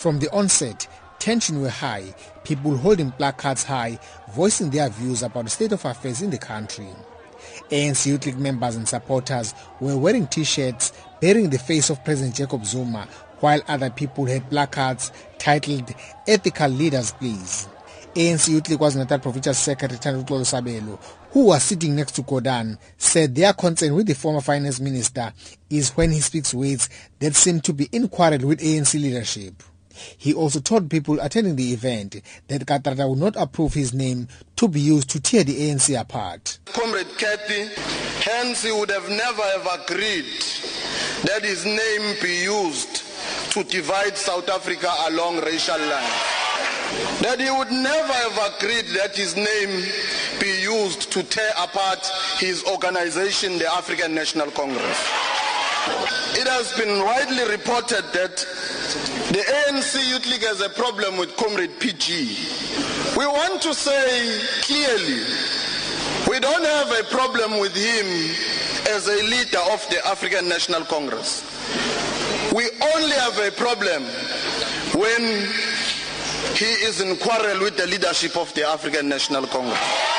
From the onset, tension were high, people holding placards high, voicing their views about the state of affairs in the country. ANC Youth League members and supporters were wearing t-shirts bearing the face of President Jacob Zuma, while other people had placards titled Ethical Leaders Please. ANC Youth League KwaZulu-Natal Provincial Secretary Thando Sabelo, who was sitting next to Gordhan, said their concern with the former finance minister is when he speaks words that seem to be in with ANC leadership. He also told people attending the event that Kathrada would not approve his name to be used to tear the ANC apart. Comrade Kathy, hence he would have never have agreed that his name be used to divide South Africa along racial lines. That he would never have agreed that his name be used to tear apart his organization, the African National Congress. It has been widely reported that the ANC Youth League has a problem with Comrade PG. We want to say clearly, we don't have a problem with him as a leader of the African National Congress. We only have a problem when he is in quarrel with the leadership of the African National Congress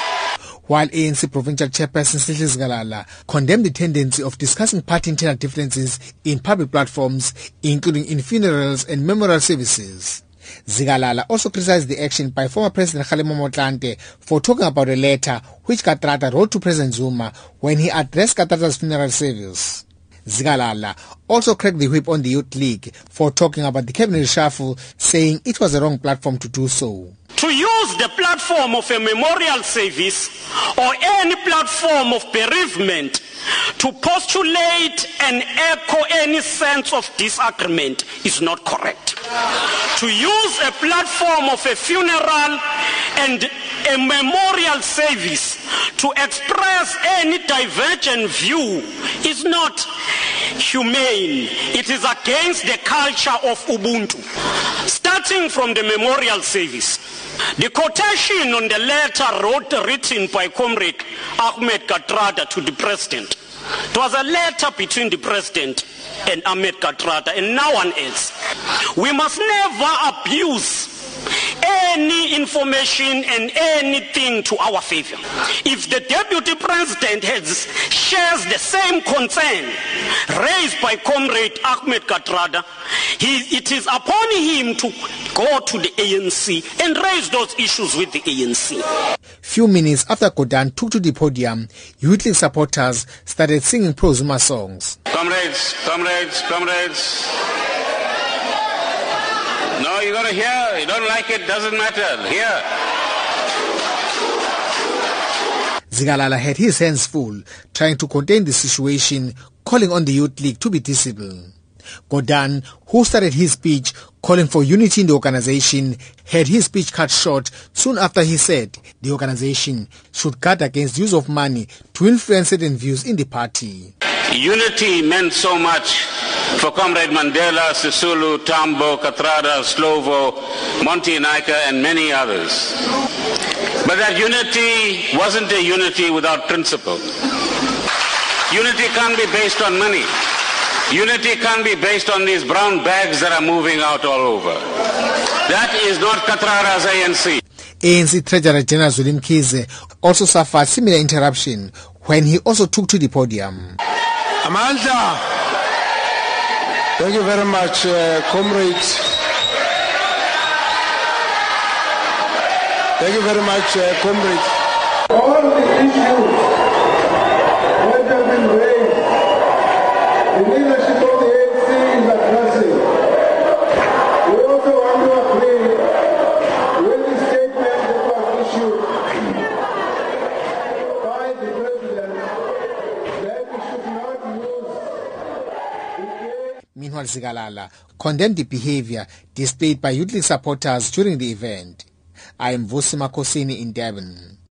while ANC Provincial Chairperson Zikalala condemned the tendency of discussing party internal differences in public platforms, including in funerals and memorial services. Zikalala also criticized the action by former President Kgalema Motlanthe for talking about a letter which Kathrada wrote to President Zuma when he addressed Kathrada's funeral service. Zikalala also cracked the whip on the Youth League for talking about the cabinet reshuffle, saying it was the wrong platform to do so to use the platform of a memorial service or any platform of bereavement to postulate and echo any sense of disagreement is not correct. To use a platform of a funeral and a memorial service to express any divergent view is not humane. It is against the culture of Ubuntu. Starting from the memorial service, the quotation on the letter wrote, written by Comrade Ahmed Kathrada to the President. It was a letter between the President and Ahmed Kathrada and no one else. We must never abuse information and anything to our favor. If the deputy president has, shares the same concern raised by comrade Ahmed Kathrada, he, it is upon him to go to the ANC and raise those issues with the ANC. Few minutes after Gordhan took to the podium, Youth supporters started singing pro-Zuma songs. Comrades, comrades, comrades. No, you gotta hear. You don't like it, doesn't matter. Hear. Zikalala had his hands full trying to contain the situation, calling on the Youth League to be disciplined. Gordhan, who started his speech calling for unity in the organization, had his speech cut short soon after he said the organization should guard against use of money to influence certain views in the party. Unity meant so much for Comrade Mandela, Sisulu, Tambo, Kathrada, Slovo, Monty Naicker, and many others. But that unity wasn't a unity without principle. Unity can't be based on money. Unity can't be based on these brown bags that are moving out all over. That is not Kathrada's ANC. ANC Treasurer General Zweli Mkhize also suffered similar interruption when he also took to the podium. Amandla! Thank you very much, uh, comrades. Thank you very much, uh, comrades. All the issues that have been raised, the leadership of the ANC is addressing. We also want to agree with the statement that was issued by the President that we should not use Meanwhile, Zikalala condemned the behavior displayed by Youth supporters during the event. I am Vusi Makhosini in Durban.